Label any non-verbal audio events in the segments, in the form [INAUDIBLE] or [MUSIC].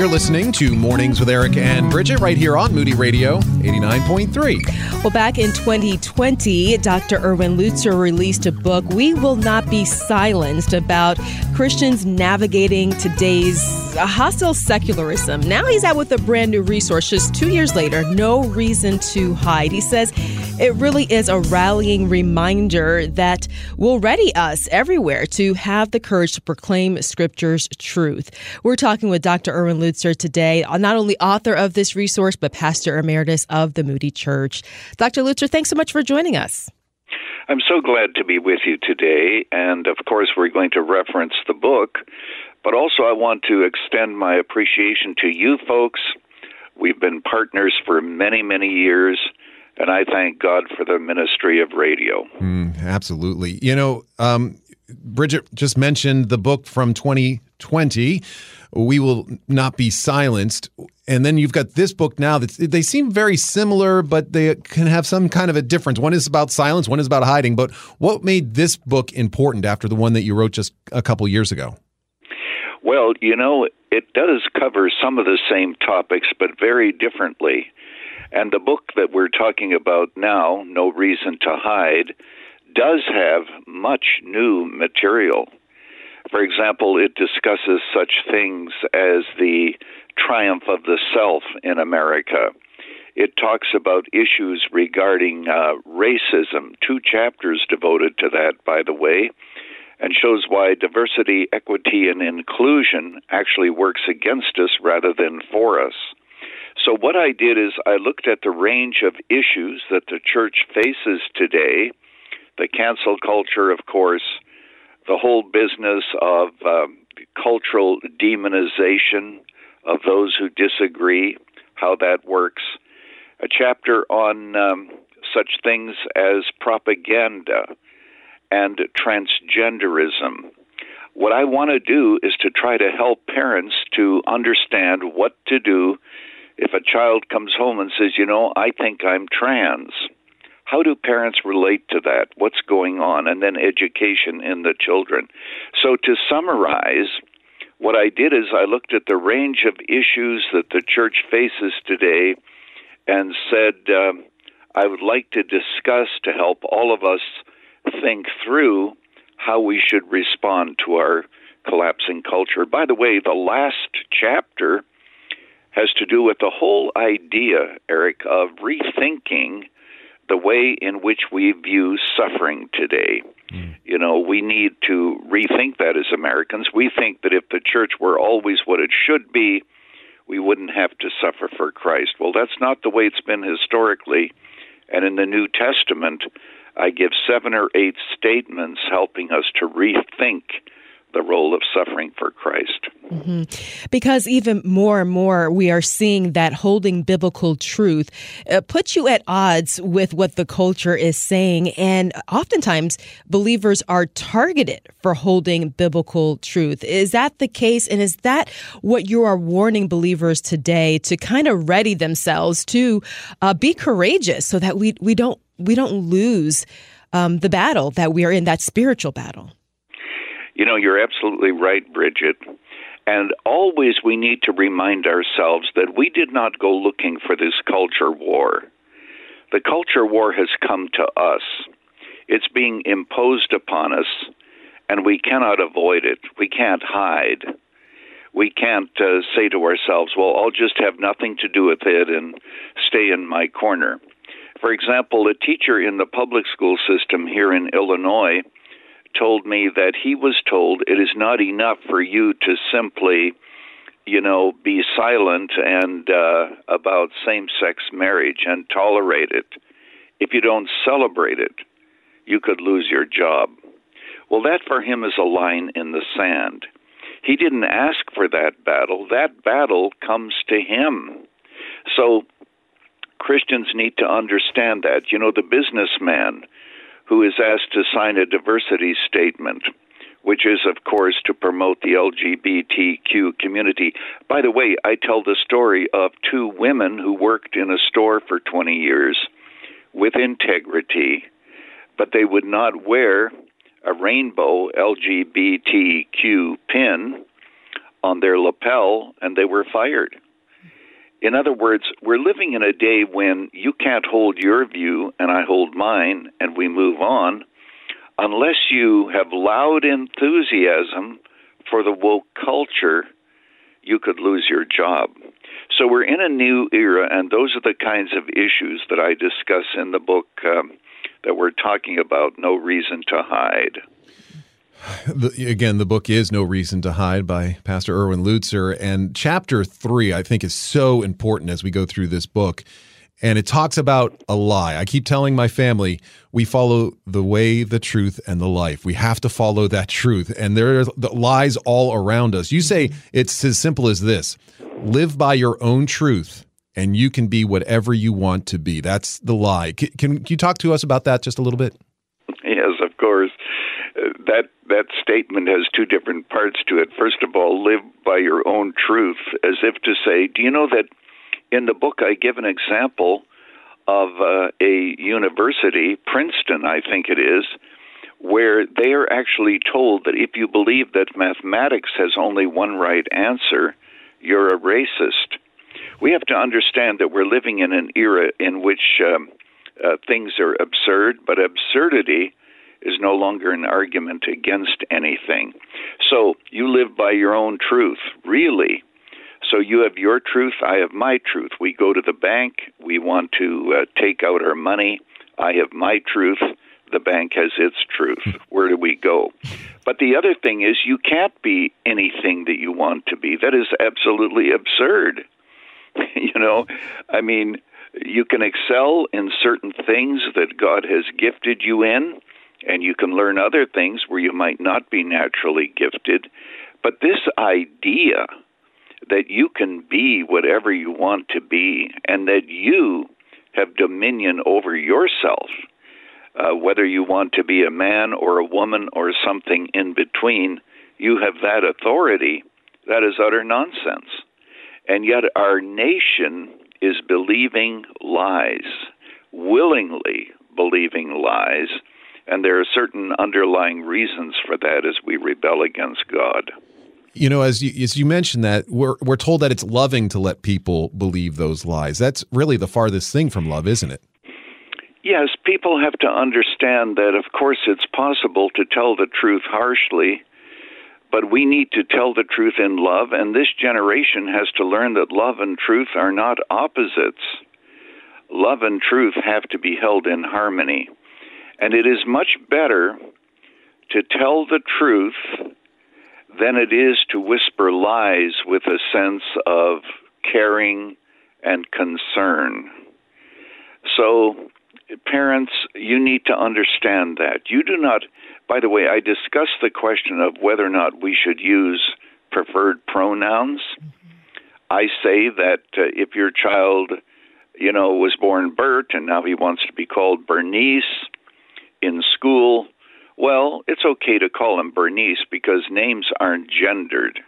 You're listening to Mornings with Eric and Brigitte right here on Moody Radio 89.3. Well, back in 2020, Dr. Erwin Lutzer released a book, We Will Not Be Silenced, about Christians navigating today's hostile secularism. Now he's out with a brand new resource just two years later, No Reason to Hide. He says it really is a rallying reminder that will ready us everywhere to have the courage to proclaim Scripture's truth. We're talking with Dr. Erwin Lutzer today, uh, not only author of this resource, but pastor emeritus of the Moody Church. Dr. Lutzer, thanks so much for joining us. I'm so glad to be with you today. And of course, we're going to reference the book, but also I want to extend my appreciation to you folks. We've been partners for many, many years. And I thank God for the ministry of radio. Mm, absolutely. You know, um, Brigitte just mentioned the book from 2020 we will not be silenced. And then you've got this book now that they seem very similar, but they can have some kind of a difference. One is about silence, one is about hiding. But what made this book important after the one that you wrote just a couple years ago? Well, you know, it does cover some of the same topics, but very differently. And the book that we're talking about now, No Reason to Hide, does have much new material. For example, it discusses such things as the triumph of the self in America. It talks about issues regarding uh, racism, two chapters devoted to that, by the way, and shows why diversity, equity, and inclusion actually works against us rather than for us. So, what I did is I looked at the range of issues that the church faces today the cancel culture, of course, the whole business of um, cultural demonization of those who disagree, how that works, a chapter on um, such things as propaganda and transgenderism. What I want to do is to try to help parents to understand what to do if a child comes home and says, you know, I think I'm trans how do parents relate to that? What's going on? And then education in the children. So, to summarize, what I did is I looked at the range of issues that the church faces today and said, um, I would like to discuss to help all of us think through how we should respond to our collapsing culture. By the way, the last chapter has to do with the whole idea, Eric, of rethinking the way in which we view suffering today. Mm. You know, we need to rethink that as Americans. We think that if the church were always what it should be, we wouldn't have to suffer for Christ. Well, that's not the way it's been historically. And in the New Testament, I give seven or eight statements helping us to rethink the role of suffering for Christ. Mm-hmm. Because even more and more, we are seeing that holding biblical truth uh, puts you at odds with what the culture is saying. And oftentimes, believers are targeted for holding biblical truth. Is that the case? And is that what you are warning believers today to kind of ready themselves to uh, be courageous so that we, we don't we don't lose um, the battle that we are in, that spiritual battle? You know, you're absolutely right, Brigitte. And always we need to remind ourselves that we did not go looking for this culture war. The culture war has come to us. It's being imposed upon us, and we cannot avoid it. We can't hide. We can't uh, say to ourselves, well, I'll just have nothing to do with it and stay in my corner. For example, a teacher in the public school system here in Illinois told me that he was told it is not enough for you to simply, you know, be silent and uh, about same-sex marriage and tolerate it. If you don't celebrate it, you could lose your job. Well, that for him is a line in the sand. He didn't ask for that battle. That battle comes to him. So Christians need to understand that. You know, the businessman who is asked to sign a diversity statement, which is, of course, to promote the LGBTQ community. By the way, I tell the story of two women who worked in a store for 20 years with integrity, but they would not wear a rainbow LGBTQ pin on their lapel and they were fired. In other words, we're living in a day when you can't hold your view and I hold mine and we move on unless you have loud enthusiasm for the woke culture, you could lose your job. So we're in a new era, and those are the kinds of issues that I discuss in the book um, that we're talking about No Reason to Hide. The, again, the book is No Reason to Hide by Pastor Erwin Lutzer. And chapter three, I think, is so important as we go through this book. And it talks about a lie. I keep telling my family, we follow the way, the truth, and the life. We have to follow that truth. And there are the lies all around us. You say it's as simple as this live by your own truth, and you can be whatever you want to be. That's the lie. Can, can you talk to us about that just a little bit? That that statement has two different parts to it. First of all, live by your own truth, as if to say, do you know that in the book I give an example of uh, a university, Princeton, I think it is, where they are actually told that if you believe that mathematics has only one right answer, you're a racist. We have to understand that we're living in an era in which um, uh, things are absurd, but absurdity is no longer an argument against anything. So you live by your own truth, really. So you have your truth, I have my truth. We go to the bank, we want to uh, take out our money. I have my truth, the bank has its truth. Where do we go? But the other thing is, you can't be anything that you want to be. That is absolutely absurd. [LAUGHS] you know, I mean, you can excel in certain things that God has gifted you in, and you can learn other things where you might not be naturally gifted. But this idea that you can be whatever you want to be and that you have dominion over yourself, uh, whether you want to be a man or a woman or something in between, you have that authority. That is utter nonsense. And yet, our nation is believing lies, willingly believing lies and there are certain underlying reasons for that as we rebel against God. You know, as you as you mentioned that we're we're told that it's loving to let people believe those lies. That's really the farthest thing from love, isn't it? Yes, people have to understand that of course it's possible to tell the truth harshly, but we need to tell the truth in love and this generation has to learn that love and truth are not opposites. Love and truth have to be held in harmony. And it is much better to tell the truth than it is to whisper lies with a sense of caring and concern. So, parents, you need to understand that. You do not, by the way, I discussed the question of whether or not we should use preferred pronouns. I say that uh, if your child, you know, was born Bert and now he wants to be called Bernice, in school, well, it's okay to call him Bernice because names aren't gendered.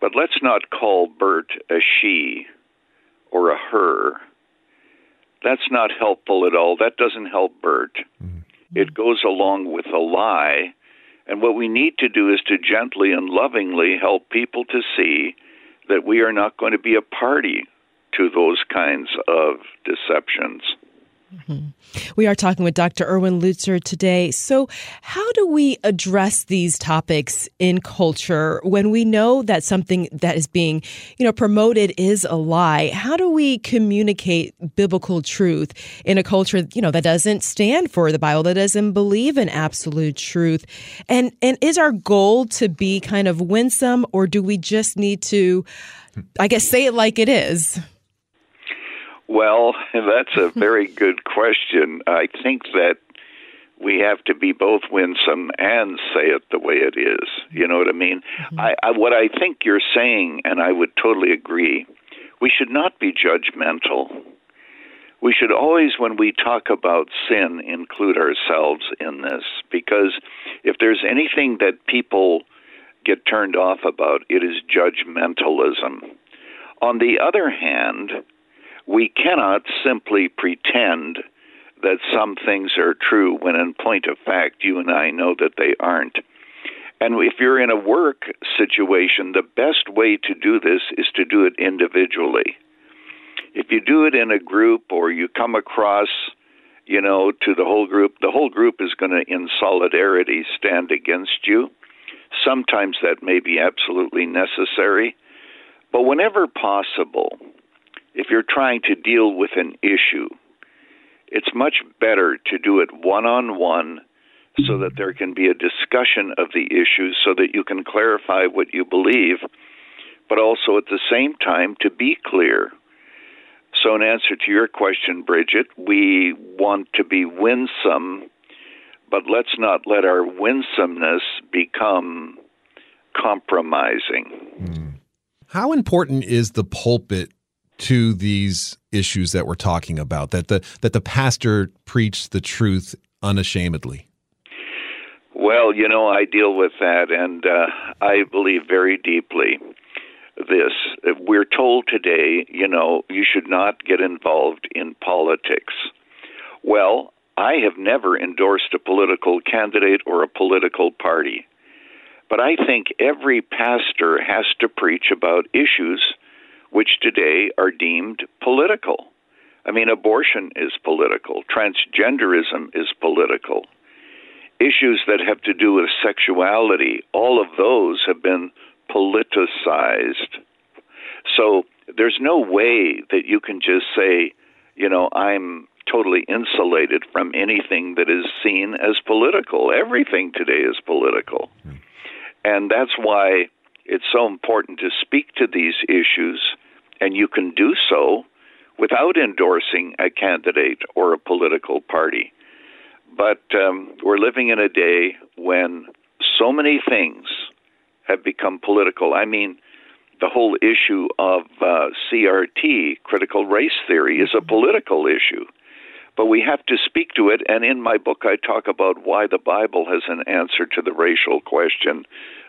But let's not call Bert a she or a her. That's not helpful at all. That doesn't help Bert. Mm-hmm. It goes along with a lie. And what we need to do is to gently and lovingly help people to see that we are not going to be a party to those kinds of deceptions. Mm-hmm. We are talking with Dr. Erwin Lutzer today. So, how do we address these topics in culture when we know that something that is being, you know, promoted is a lie? How do we communicate biblical truth in a culture, you know, that doesn't stand for the Bible, that doesn't believe in absolute truth? And and is our goal to be kind of winsome, or do we just need to, I guess, say it like it is? Well, [LAUGHS] that's a very good question. I think that we have to be both winsome and say it the way it is. You know what I mean? Mm-hmm. I, I, what I think you're saying, and I would totally agree, we should not be judgmental. We should always, when we talk about sin, include ourselves in this because if there's anything that people get turned off about, it is judgmentalism. On the other hand, we cannot simply pretend that some things are true when, in point of fact, you and I know that they aren't. And if you're in a work situation, the best way to do this is to do it individually. If you do it in a group or you come across, you know, to the whole group, the whole group is going to, in solidarity, stand against you. Sometimes that may be absolutely necessary. But whenever possible, if you're trying to deal with an issue, it's much better to do it one on one so that there can be a discussion of the issues so that you can clarify what you believe, but also at the same time to be clear. So, in answer to your question, Brigitte, we want to be winsome, but let's not let our winsomeness become compromising. How important is the pulpit to these issues that we're talking about? That the that the pastor preach the truth unashamedly. Well, you know, I deal with that, and uh, I believe very deeply this. We're told today, you know, you should not get involved in politics. Well, I have never endorsed a political candidate or a political party. But I think every pastor has to preach about issues which today are deemed political. I mean, abortion is political, transgenderism is political. Issues that have to do with sexuality, all of those have been politicized. So there's no way that you can just say, you know, I'm totally insulated from anything that is seen as political. Everything today is political. Mm. And that's why it's so important to speak to these issues, and you can do so without endorsing a candidate or a political party. But um, we're living in a day when so many things have become political. I mean, the whole issue of uh, CRT, critical race theory, is a political issue. But we have to speak to it, and in my book, I talk about why the Bible has an answer to the racial question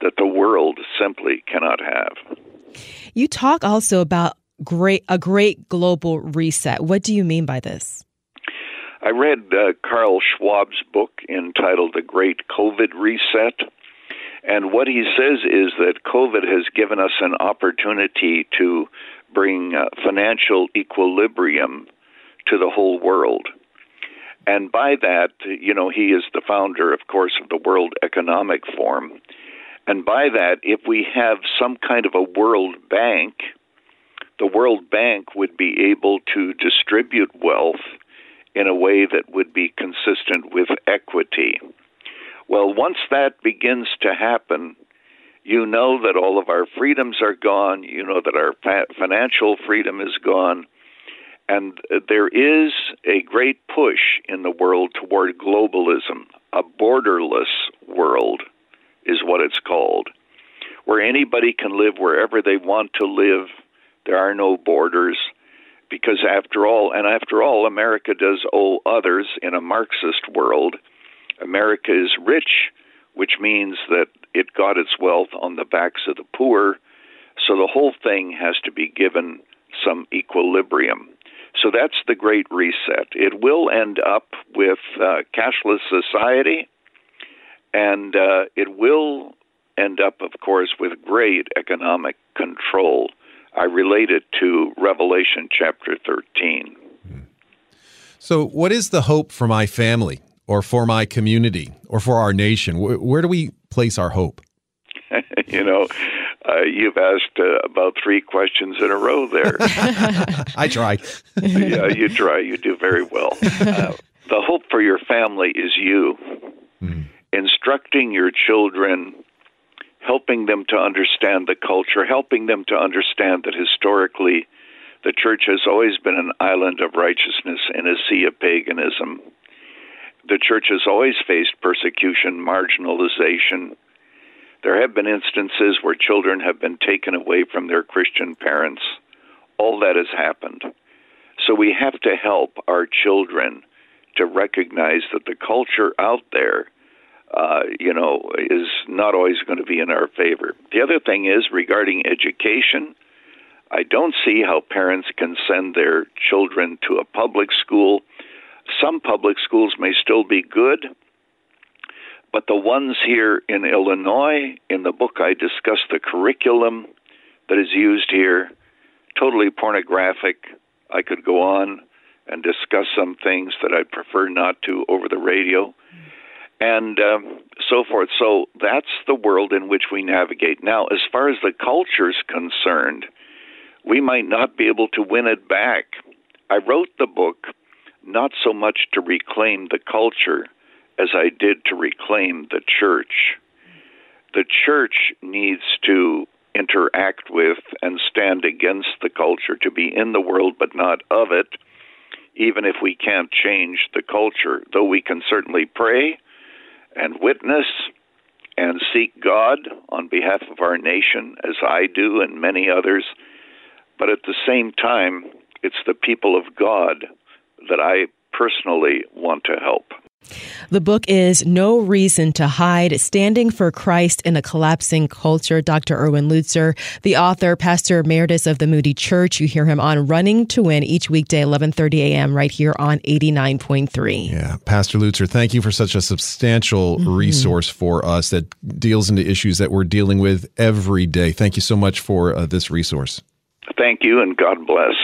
that the world simply cannot have. You talk also about great a great global reset. What do you mean by this? I read uh, Carl Schwab's book entitled The Great COVID Reset. And what he says is that COVID has given us an opportunity to bring uh, financial equilibrium to the whole world. And by that, you know, he is the founder, of course, of the World Economic Forum. And by that, if we have some kind of a World Bank, the World Bank would be able to distribute wealth in a way that would be consistent with equity. Well, once that begins to happen, you know that all of our freedoms are gone, you know that our financial freedom is gone, and there is a great push in the world toward globalism, a borderless world is what it's called, where anybody can live wherever they want to live. There are no borders. Because after all, and after all, America does owe others in a Marxist world. America is rich, which means that it got its wealth on the backs of the poor. So the whole thing has to be given some equilibrium. So that's the Great Reset. It will end up with uh, cashless society, and uh, it will end up, of course, with great economic control. I relate it to Revelation chapter 13. So, what is the hope for my family, or for my community, or for our nation? Where do we place our hope? [LAUGHS] you know, uh, you've asked uh, about three questions in a row there. [LAUGHS] I try. yeah, you try. You do very well. Uh, the hope for your family is you. Mm instructing your children, helping them to understand the culture, helping them to understand that historically the church has always been an island of righteousness in a sea of paganism. The church has always faced persecution, marginalization. There have been instances where children have been taken away from their Christian parents. All that has happened. So we have to help our children to recognize that the culture out there uh, you know, is not always going to be in our favor. The other thing is regarding education. I don't see how parents can send their children to a public school. Some public schools may still be good, but the ones here in Illinois, in the book, I discuss the curriculum that is used here, totally pornographic. I could go on and discuss some things that I prefer not to over the radio, and um, so forth. So that's the world in which we navigate. Now, as far as the culture's concerned, we might not be able to win it back. I wrote the book not so much to reclaim the culture as I did to reclaim the church. The church needs to interact with and stand against the culture, to be in the world but not of it, even if we can't change the culture, though we can certainly pray and witness and seek God on behalf of our nation, as I do and many others. But at the same time, it's the people of God that I personally want to help. The book is No Reason to Hide Standing for Christ in a Collapsing Culture. Dr. Erwin Lutzer, the author, pastor emeritus of the Moody Church. You hear him on Running to Win each weekday, 11:30 a.m. right here on 89.3. Yeah, Pastor Lutzer, thank you for such a substantial mm-hmm. resource for us that deals into issues that we're dealing with every day. Thank you so much for uh, this resource. Thank you and God bless.